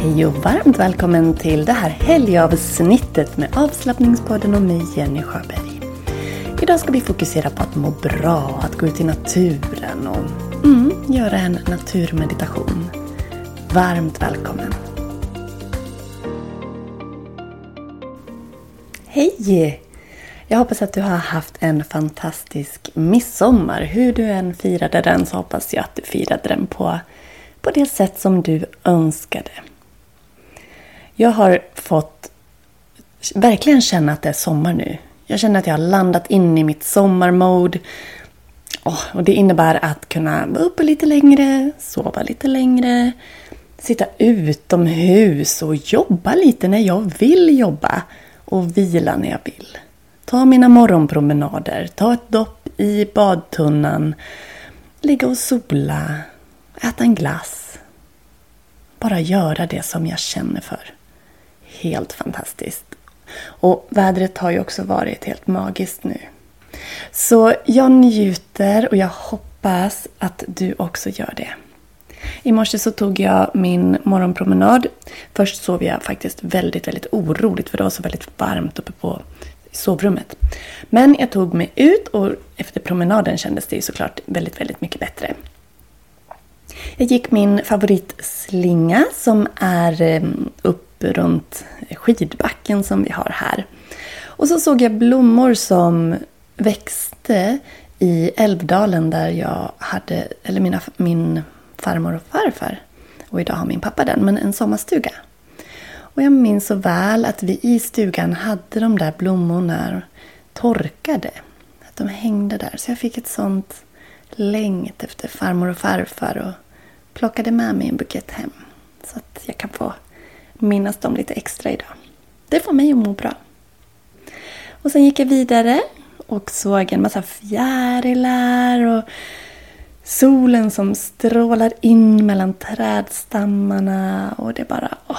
Hej och varmt välkommen till det här helgavsnittet med avslappningspodden och mig Jenny Sjöberg. Idag ska vi fokusera på att må bra, att gå ut i naturen och mm, göra en naturmeditation. Varmt välkommen! Hej! Jag hoppas att du har haft en fantastisk midsommar. Hur du än firade den så hoppas jag att du firade den på, på det sätt som du önskade. Jag har fått verkligen känna att det är sommar nu. Jag känner att jag har landat in i mitt sommarmode. Oh, och det innebär att kunna vara uppe lite längre, sova lite längre, sitta utomhus och jobba lite när jag vill jobba och vila när jag vill. Ta mina morgonpromenader, ta ett dopp i badtunnan, ligga och sola, äta en glass. Bara göra det som jag känner för. Helt fantastiskt. Och vädret har ju också varit helt magiskt nu. Så jag njuter och jag hoppas att du också gör det. I morse så tog jag min morgonpromenad. Först sov jag faktiskt väldigt, väldigt oroligt för det var så väldigt varmt uppe på sovrummet. Men jag tog mig ut och efter promenaden kändes det såklart väldigt, väldigt mycket bättre. Jag gick min favoritslinga som är ehm, upp runt skidbacken som vi har här. Och så såg jag blommor som växte i Älvdalen där jag hade, eller mina, min farmor och farfar. Och idag har min pappa den, men en sommarstuga. Och jag minns så väl att vi i stugan hade de där blommorna torkade. Att de hängde där. Så jag fick ett sånt längt efter farmor och farfar och plockade med mig en bukett hem. Så att jag kan få minnas dem lite extra idag. Det får mig att må bra. Och sen gick jag vidare och såg en massa fjärilar och solen som strålar in mellan trädstammarna och det bara... Åh.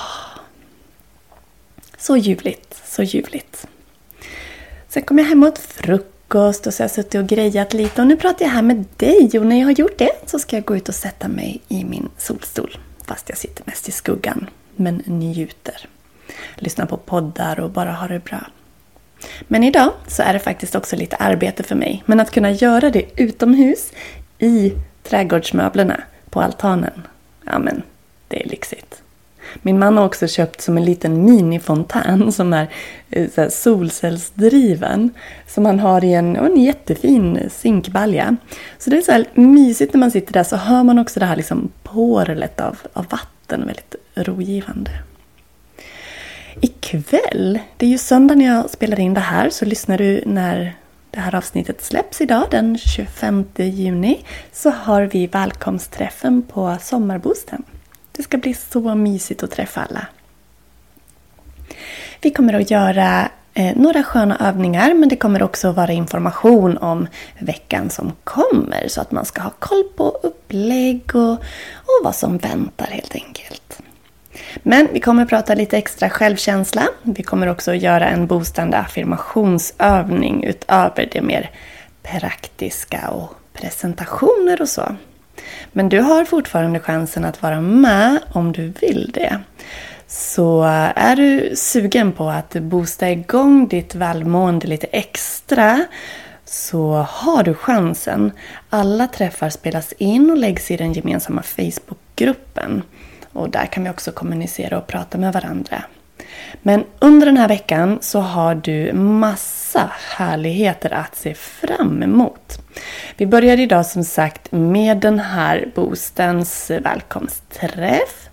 Så ljuvligt, så ljuvligt. Sen kom jag hem och åt frukost och så har jag suttit och grejat lite och nu pratar jag här med dig och när jag har gjort det så ska jag gå ut och sätta mig i min solstol. Fast jag sitter mest i skuggan, men njuter. Lyssnar på poddar och bara har det bra. Men idag så är det faktiskt också lite arbete för mig. Men att kunna göra det utomhus i trädgårdsmöblerna på altanen, ja men det är lyxigt. Min man har också köpt som en liten minifontän som är eh, så solcellsdriven. Som han har i en, en jättefin zinkbalja. Så det är så här mysigt när man sitter där så hör man också det här liksom porlet av, av vatten. Väldigt rogivande. Ikväll, det är ju söndag när jag spelar in det här, så lyssnar du när det här avsnittet släpps idag den 25 juni så har vi välkomstträffen på Sommarbosten. Det ska bli så mysigt att träffa alla. Vi kommer att göra eh, några sköna övningar men det kommer också vara information om veckan som kommer så att man ska ha koll på upplägg och, och vad som väntar helt enkelt. Men vi kommer prata lite extra självkänsla. Vi kommer också göra en boostande affirmationsövning utöver det mer praktiska och presentationer och så. Men du har fortfarande chansen att vara med om du vill det. Så är du sugen på att boosta igång ditt välmående lite extra så har du chansen. Alla träffar spelas in och läggs i den gemensamma Facebookgruppen. Och där kan vi också kommunicera och prata med varandra. Men under den här veckan så har du massor massa härligheter att se fram emot. Vi börjar idag som sagt med den här boostens välkomstträff.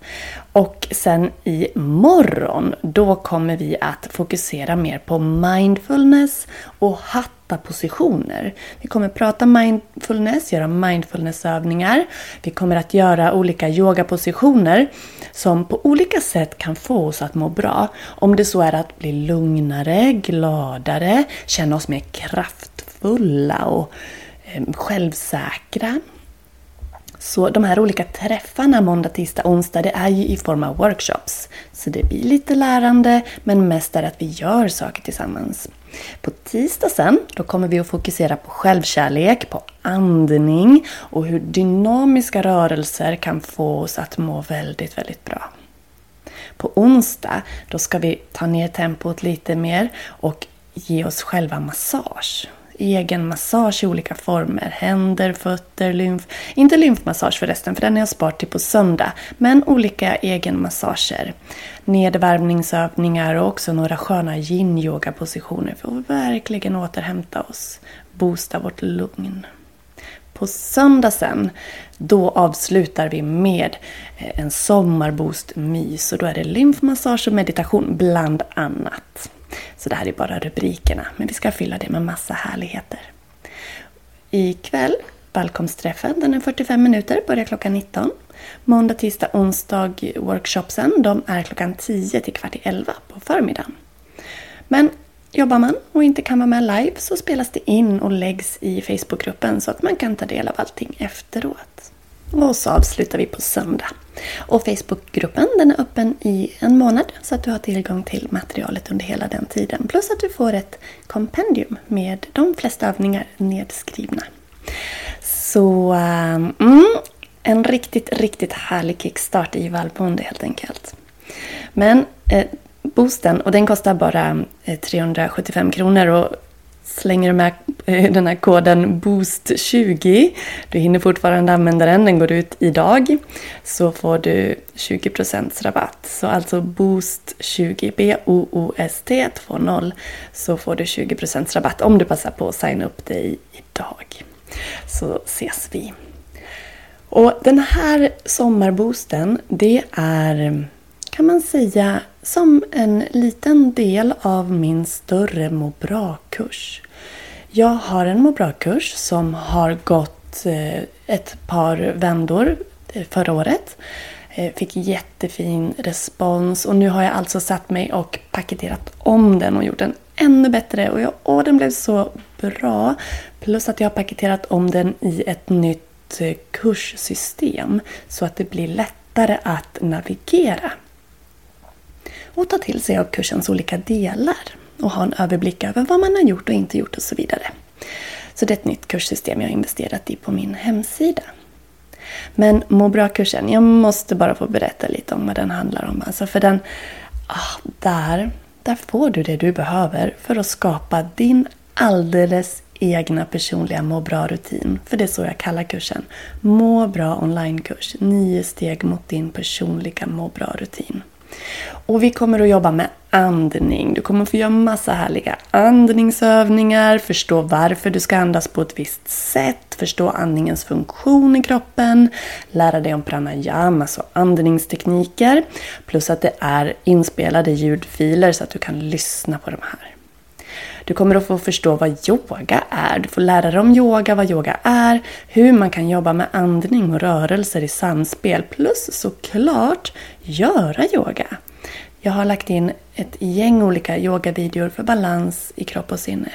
Och sen i morgon, då kommer vi att fokusera mer på mindfulness och hatta-positioner. Vi kommer prata mindfulness, göra mindfulnessövningar. Vi kommer att göra olika yogapositioner som på olika sätt kan få oss att må bra. Om det så är att bli lugnare, gladare, känna oss mer kraftfulla och eh, självsäkra. Så de här olika träffarna måndag, tisdag, onsdag det är ju i form av workshops. Så det blir lite lärande men mest är att vi gör saker tillsammans. På tisdag sen, då kommer vi att fokusera på självkärlek, på andning och hur dynamiska rörelser kan få oss att må väldigt, väldigt bra. På onsdag, då ska vi ta ner tempot lite mer och ge oss själva massage egen massage i olika former. Händer, fötter, lymf. Inte lymfmassage förresten, för den har jag sparat till på söndag. Men olika egenmassager. Nedvärmningsövningar och också några sköna yin-yoga-positioner för att verkligen återhämta oss. Boosta vårt lugn. På söndag sen, då avslutar vi med eh, en sommarboost-mys. Och då är det lymfmassage och meditation bland annat. Så det här är bara rubrikerna, men vi ska fylla det med massa härligheter. Ikväll, välkomstträffen, den är 45 minuter, börjar klockan 19. Måndag, tisdag, onsdag workshopsen, de är klockan 10 till kvart i 11 på förmiddagen. Men jobbar man och inte kan vara med live så spelas det in och läggs i Facebookgruppen så att man kan ta del av allting efteråt. Och så avslutar vi på söndag. Och Facebookgruppen den är öppen i en månad så att du har tillgång till materialet under hela den tiden. Plus att du får ett kompendium med de flesta övningar nedskrivna. Så ehm, mm, en riktigt, riktigt härlig kickstart i vallboende helt enkelt. Men eh, boosten, och den kostar bara eh, 375 kronor och slänger du med eh, den här koden BOOST20. Du hinner fortfarande använda den, den går ut idag. Så får du 20% rabatt. Så alltså BOOST20, B-O-O-S-T 20 så får du 20% rabatt om du passar på att signa upp dig idag. Så ses vi. Och den här sommarboosten, det är kan man säga som en liten del av min större må bra-kurs. Jag har en må bra-kurs som har gått eh, ett par vändor eh, förra året. Eh, fick jättefin respons och nu har jag alltså satt mig och paketerat om den och gjort den ännu bättre. Och, jag, åh, den blev så bra! Plus att jag har paketerat om den i ett nytt kurssystem så att det blir lättare att navigera och ta till sig av kursens olika delar och ha en överblick över vad man har gjort och inte gjort och så vidare. Så det är ett nytt kurssystem jag har investerat i på min hemsida. Men må bra-kursen, jag måste bara få berätta lite om vad den handlar om. Alltså för den, ah, där, där får du det du behöver för att skapa din alldeles egna personliga må bra-rutin. För det är så jag kallar kursen. Må bra onlinekurs. Nio steg mot din personliga må bra-rutin. Och vi kommer att jobba med andning. Du kommer att få göra massa härliga andningsövningar, förstå varför du ska andas på ett visst sätt, förstå andningens funktion i kroppen, lära dig om pranayama, alltså andningstekniker, plus att det är inspelade ljudfiler så att du kan lyssna på de här. Du kommer att få förstå vad yoga är. Du får lära dig om yoga, vad yoga är, hur man kan jobba med andning och rörelser i samspel. Plus såklart göra yoga. Jag har lagt in ett gäng olika yogavideor för balans i kropp och sinne.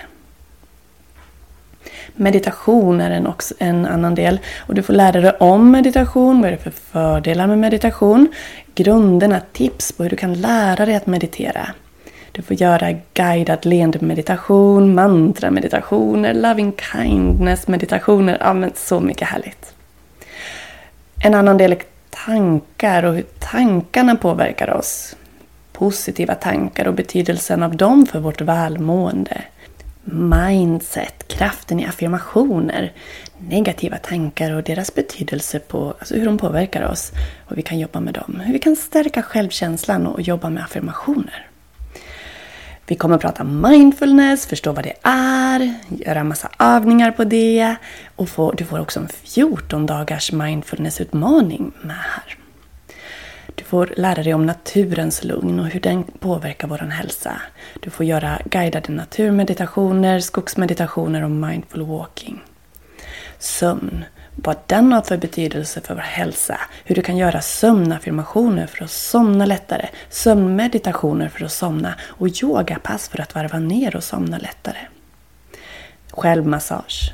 Meditation är en, också, en annan del. Och du får lära dig om meditation, vad är det för fördelar med meditation, grunderna, tips på hur du kan lära dig att meditera. Du får göra guidad leendemeditation, mantrameditationer, loving kindness-meditationer. Ja, men så mycket härligt. En annan del är tankar och hur tankarna påverkar oss. Positiva tankar och betydelsen av dem för vårt välmående. Mindset, kraften i affirmationer, negativa tankar och deras betydelse på alltså hur de påverkar oss och vi kan jobba med dem. Hur vi kan stärka självkänslan och jobba med affirmationer. Vi kommer att prata mindfulness, förstå vad det är, göra massa övningar på det och få, du får också en 14 dagars mindfulnessutmaning med här. Du får lära dig om naturens lugn och hur den påverkar vår hälsa. Du får göra guidade naturmeditationer, skogsmeditationer och mindful walking. Sömn vad den har för betydelse för vår hälsa, hur du kan göra sömnaffirmationer för att somna lättare, sömnmeditationer för att somna och yogapass för att varva ner och somna lättare. Självmassage.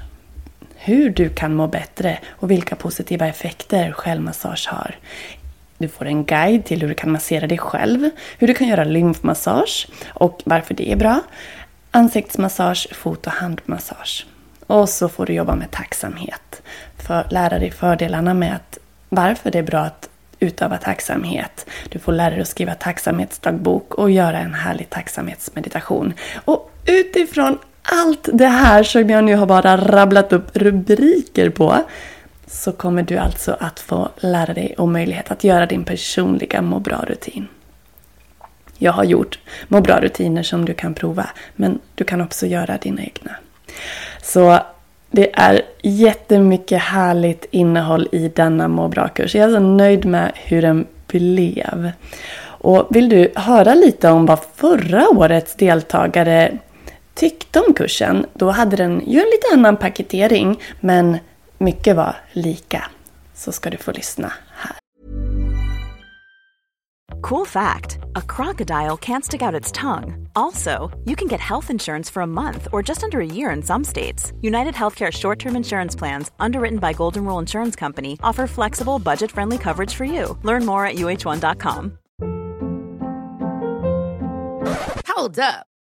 Hur du kan må bättre och vilka positiva effekter självmassage har. Du får en guide till hur du kan massera dig själv, hur du kan göra lymfmassage och varför det är bra. Ansiktsmassage, fot och handmassage. Och så får du jobba med tacksamhet. För lära dig fördelarna med att varför det är bra att utöva tacksamhet. Du får lära dig att skriva tacksamhetsdagbok och göra en härlig tacksamhetsmeditation. Och utifrån allt det här som jag nu har bara rabblat upp rubriker på så kommer du alltså att få lära dig och möjlighet att göra din personliga må bra-rutin. Jag har gjort må bra-rutiner som du kan prova, men du kan också göra dina egna. Så det är jättemycket härligt innehåll i denna må bra-kurs. Jag är så nöjd med hur den blev. Och vill du höra lite om vad förra årets deltagare tyckte om kursen, då hade den ju en lite annan paketering, men mycket var lika. Så ska du få lyssna här. Cool fact a crocodile can't stick out its tongue. Also, you can get health insurance for a month or just under a year in some states. United Healthcare short term insurance plans, underwritten by Golden Rule Insurance Company, offer flexible, budget friendly coverage for you. Learn more at uh1.com. Hold up.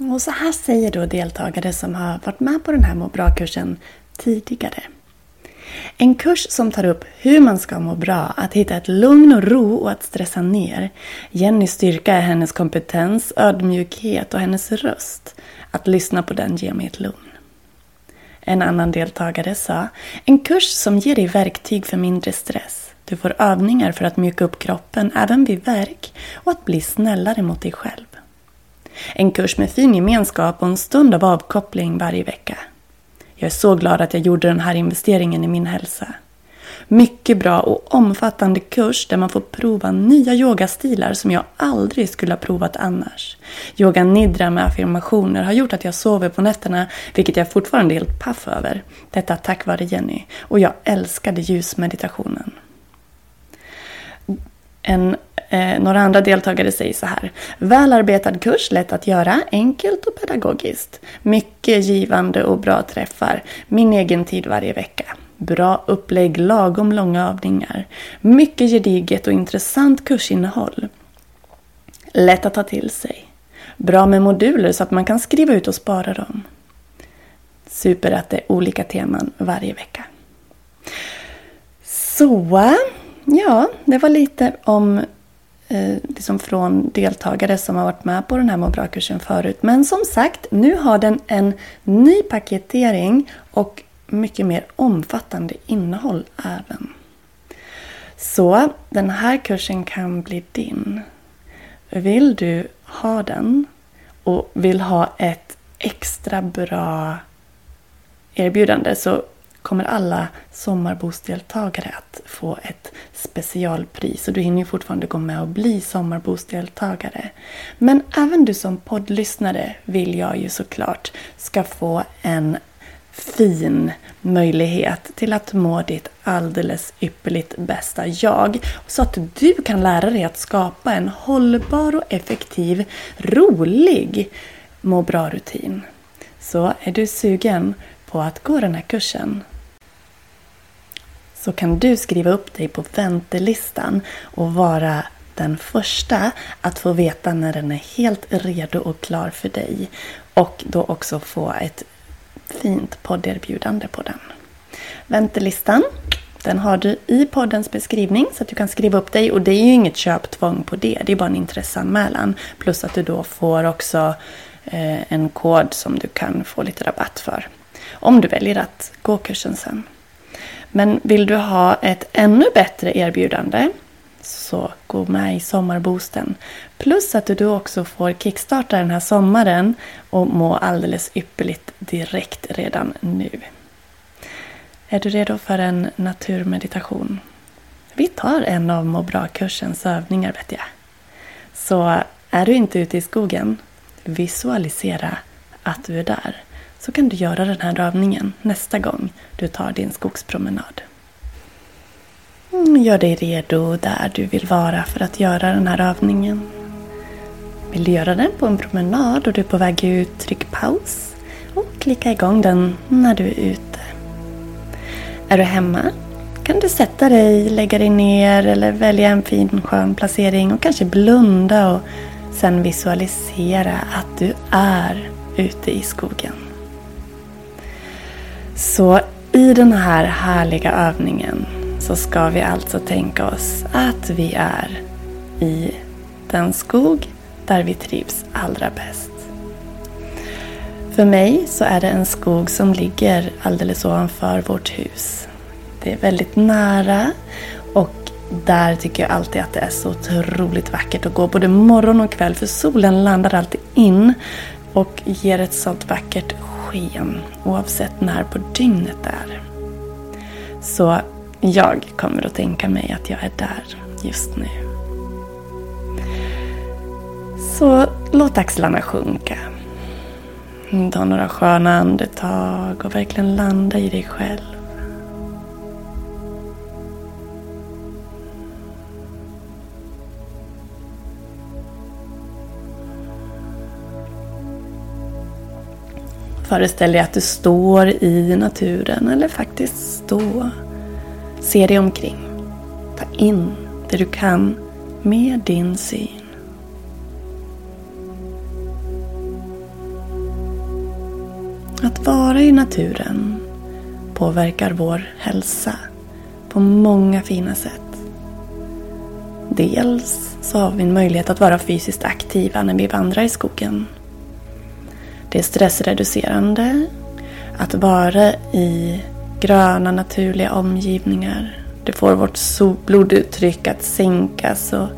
Och så här säger då deltagare som har varit med på den här må bra-kursen tidigare. En kurs som tar upp hur man ska må bra, att hitta ett lugn och ro och att stressa ner. Jennys styrka är hennes kompetens, ödmjukhet och hennes röst. Att lyssna på den ger mig ett lugn. En annan deltagare sa, en kurs som ger dig verktyg för mindre stress. Du får övningar för att mjuka upp kroppen även vid värk och att bli snällare mot dig själv. En kurs med fin gemenskap och en stund av avkoppling varje vecka. Jag är så glad att jag gjorde den här investeringen i min hälsa. Mycket bra och omfattande kurs där man får prova nya yogastilar som jag aldrig skulle ha provat annars. Yoga nidra med affirmationer har gjort att jag sover på nätterna, vilket jag fortfarande är helt paff över. Detta tack vare Jenny. Och jag älskade ljusmeditationen. En Eh, några andra deltagare säger så här. Välarbetad kurs, lätt att göra, enkelt och pedagogiskt. Mycket givande och bra träffar. Min egen tid varje vecka. Bra upplägg, lagom långa övningar. Mycket gediget och intressant kursinnehåll. Lätt att ta till sig. Bra med moduler så att man kan skriva ut och spara dem. Super att det är olika teman varje vecka. Så, ja, det var lite om eh, liksom från deltagare som har varit med på den här må bra-kursen förut. Men som sagt, nu har den en ny paketering och mycket mer omfattande innehåll även. Så den här kursen kan bli din. Vill du ha den och vill ha ett extra bra erbjudande så kommer alla sommarbosdeltagare att få ett specialpris. Och du hinner ju fortfarande gå med och bli sommarbosdeltagare. Men även du som poddlyssnare vill jag ju såklart ska få en fin möjlighet till att må ditt alldeles ypperligt bästa jag. Så att du kan lära dig att skapa en hållbar och effektiv, rolig må bra-rutin. Så är du sugen på att gå den här kursen så kan du skriva upp dig på väntelistan och vara den första att få veta när den är helt redo och klar för dig. Och då också få ett fint podderbjudande på den. Väntelistan den har du i poddens beskrivning så att du kan skriva upp dig. Och det är ju inget köptvång på det. Det är bara en intresseanmälan. Plus att du då får också eh, en kod som du kan få lite rabatt för. Om du väljer att gå kursen sen. Men vill du ha ett ännu bättre erbjudande så gå med i Sommarboosten. Plus att du då också får kickstarta den här sommaren och må alldeles ypperligt direkt redan nu. Är du redo för en naturmeditation? Vi tar en av Må bra-kursens övningar vet jag. Så är du inte ute i skogen, visualisera att du är där så kan du göra den här övningen nästa gång du tar din skogspromenad. Mm, gör dig redo där du vill vara för att göra den här övningen. Vill du göra den på en promenad och du är på väg ut, tryck paus och klicka igång den när du är ute. Är du hemma kan du sätta dig, lägga dig ner eller välja en fin skön placering och kanske blunda och sen visualisera att du är ute i skogen. Så i den här härliga övningen så ska vi alltså tänka oss att vi är i den skog där vi trivs allra bäst. För mig så är det en skog som ligger alldeles ovanför vårt hus. Det är väldigt nära och där tycker jag alltid att det är så otroligt vackert att gå både morgon och kväll för solen landar alltid in och ger ett sånt vackert sken oavsett när på dygnet det är. Så jag kommer att tänka mig att jag är där just nu. Så låt axlarna sjunka. Ta några sköna andetag och verkligen landa i dig själv. Föreställ dig att du står i naturen eller faktiskt stå. Se dig omkring. Ta in det du kan med din syn. Att vara i naturen påverkar vår hälsa på många fina sätt. Dels så har vi en möjlighet att vara fysiskt aktiva när vi vandrar i skogen. Det är stressreducerande att vara i gröna naturliga omgivningar. Det får vårt blodtryck att sänkas och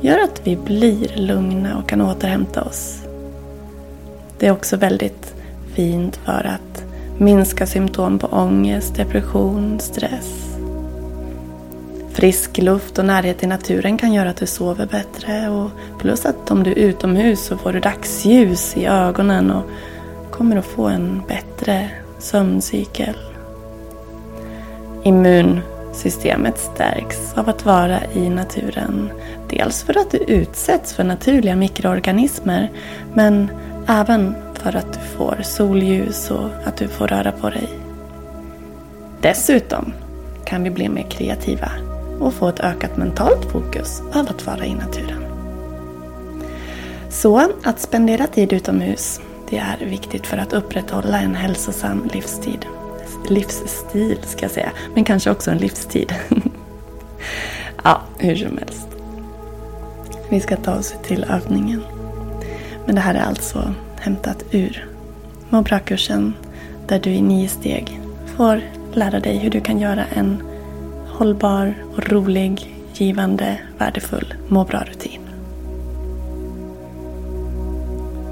gör att vi blir lugna och kan återhämta oss. Det är också väldigt fint för att minska symptom på ångest, depression, stress. Frisk luft och närhet till naturen kan göra att du sover bättre. Och plus att om du är utomhus så får du dagsljus i ögonen och kommer att få en bättre sömncykel. Immunsystemet stärks av att vara i naturen. Dels för att du utsätts för naturliga mikroorganismer men även för att du får solljus och att du får röra på dig. Dessutom kan vi bli mer kreativa och få ett ökat mentalt fokus av att vara i naturen. Så att spendera tid utomhus, det är viktigt för att upprätthålla en hälsosam livstid. Livsstil ska jag säga, men kanske också en livstid. ja, hur som helst. Vi ska ta oss till övningen. Men det här är alltså hämtat ur Må bra-kursen där du i nio steg får lära dig hur du kan göra en hållbar och rolig, givande, värdefull må bra-rutin.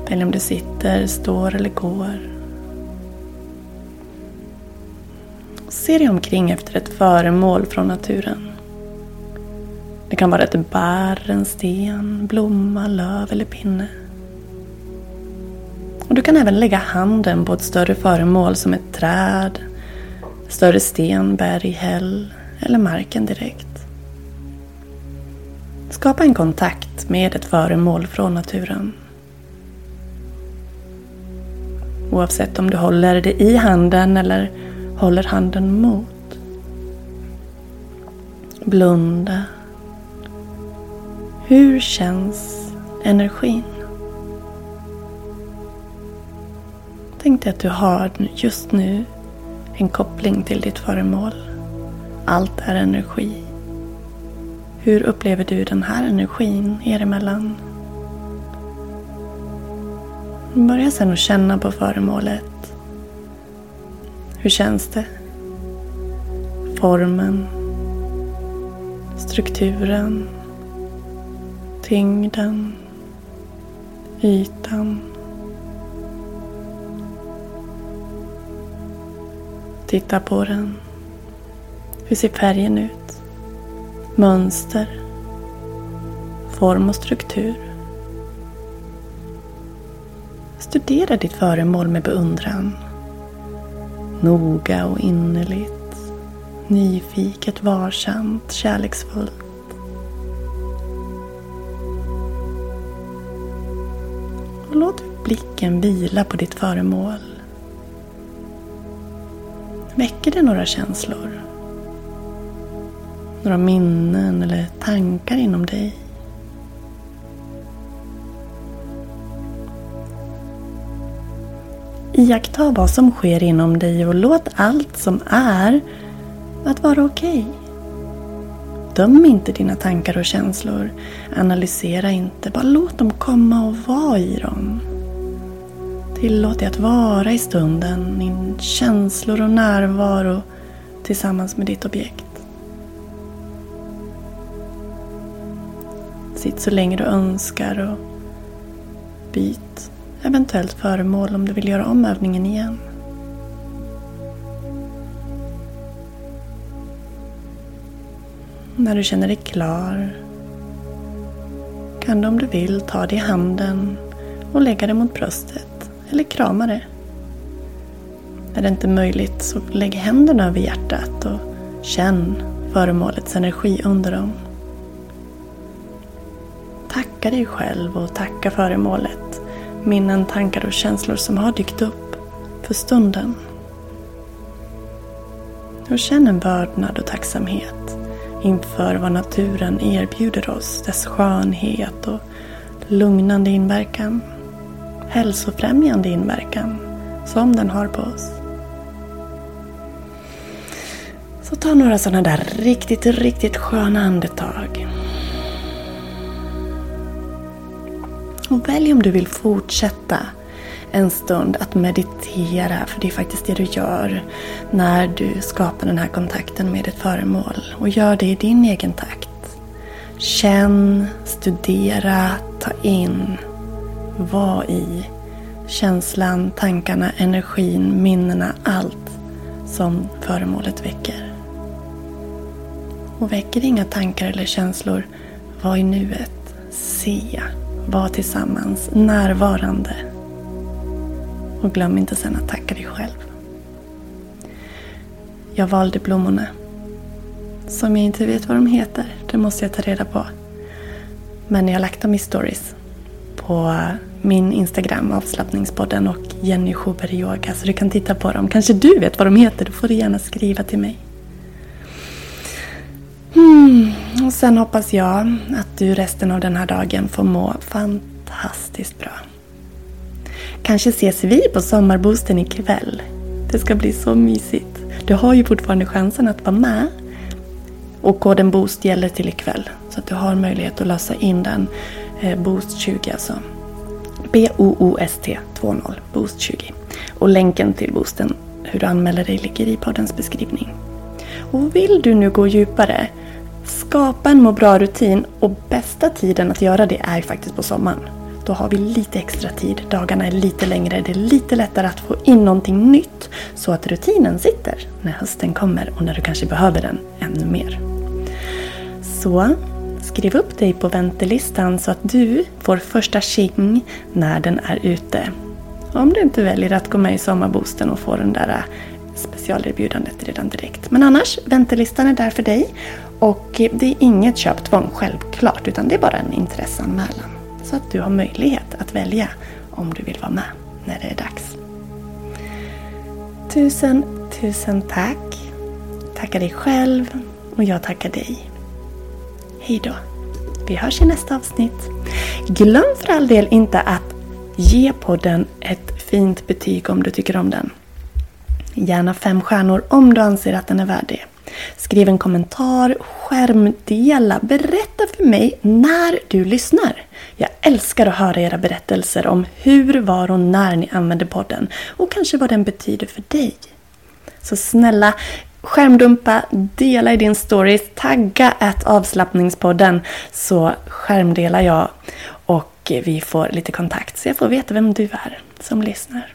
Välj om du sitter, står eller går. Se dig omkring efter ett föremål från naturen. Det kan vara ett bär, en sten, blomma, löv eller pinne. Och du kan även lägga handen på ett större föremål som ett träd, större sten, berg, häll eller marken direkt. Skapa en kontakt med ett föremål från naturen. Oavsett om du håller det i handen eller håller handen mot. Blunda. Hur känns energin? Tänk dig att du har just nu en koppling till ditt föremål. Allt är energi. Hur upplever du den här energin er emellan? Börja sedan att känna på föremålet. Hur känns det? Formen, strukturen, tyngden, ytan. Titta på den. Hur ser färgen ut? Mönster? Form och struktur? Studera ditt föremål med beundran. Noga och innerligt. Nyfiket, varsamt, kärleksfullt. Och låt blicken vila på ditt föremål. Väcker det några känslor? Några minnen eller tankar inom dig? Iaktta vad som sker inom dig och låt allt som är att vara okej. Okay. Döm inte dina tankar och känslor. Analysera inte. Bara låt dem komma och vara i dem. Tillåt dig att vara i stunden, din känslor och närvaro tillsammans med ditt objekt. Sitt så länge du önskar och byt eventuellt föremål om du vill göra om övningen igen. När du känner dig klar kan du om du vill ta dig i handen och lägga det mot bröstet eller krama det. Är det inte möjligt så lägg händerna över hjärtat och känn föremålets energi under dem. Tacka dig själv och tacka föremålet minnen, tankar och känslor som har dykt upp för stunden. Och känn en vördnad och tacksamhet inför vad naturen erbjuder oss, dess skönhet och lugnande inverkan, hälsofrämjande inverkan som den har på oss. Så ta några sådana där riktigt, riktigt sköna andetag. Så välj om du vill fortsätta en stund att meditera, för det är faktiskt det du gör när du skapar den här kontakten med ett föremål. Och gör det i din egen takt. Känn, studera, ta in, var i känslan, tankarna, energin, minnena, allt som föremålet väcker. Och väcker inga tankar eller känslor, var i nuet. Se var tillsammans, närvarande. Och glöm inte sen att tacka dig själv. Jag valde blommorna. Som jag inte vet vad de heter. Det måste jag ta reda på. Men jag har lagt dem i stories. På min Instagram, avslappningspodden och Jenny Schuberg Yoga. Så du kan titta på dem. Kanske du vet vad de heter. Då får du gärna skriva till mig. Mm. Och sen hoppas jag att du resten av den här dagen får må fantastiskt bra. Kanske ses vi på sommarboosten ikväll. Det ska bli så mysigt. Du har ju fortfarande chansen att vara med. Och koden BOOST gäller till ikväll. Så att du har möjlighet att lösa in den. Eh, BOOST 20 alltså. B-O-O-S-T 20. BOOST 20. Och länken till boosten, hur du anmäler dig, ligger i poddens beskrivning. Och vill du nu gå djupare, skapa en må bra-rutin och bästa tiden att göra det är faktiskt på sommaren. Då har vi lite extra tid, dagarna är lite längre, det är lite lättare att få in någonting nytt så att rutinen sitter när hösten kommer och när du kanske behöver den ännu mer. Så skriv upp dig på väntelistan så att du får första tjing när den är ute. Om du inte väljer att gå med i sommarboosten och få den där äh, specialerbjudandet redan direkt. Men annars, väntelistan är där för dig. Och det är inget köptvång självklart, utan det är bara en intresseanmälan. Så att du har möjlighet att välja om du vill vara med när det är dags. Tusen, tusen tack. Tacka dig själv och jag tackar dig. Hej då. Vi hörs i nästa avsnitt. Glöm för all del inte att ge podden ett fint betyg om du tycker om den. Gärna fem stjärnor om du anser att den är värd det. Skriv en kommentar, skärmdela, berätta för mig när du lyssnar. Jag älskar att höra era berättelser om hur, var och när ni använder podden och kanske vad den betyder för dig. Så snälla, skärmdumpa, dela i din stories, tagga att avslappningspodden så skärmdelar jag och vi får lite kontakt så jag får veta vem du är som lyssnar.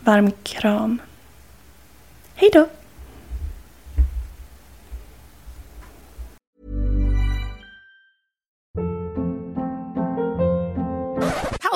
Varm kram. Hej då!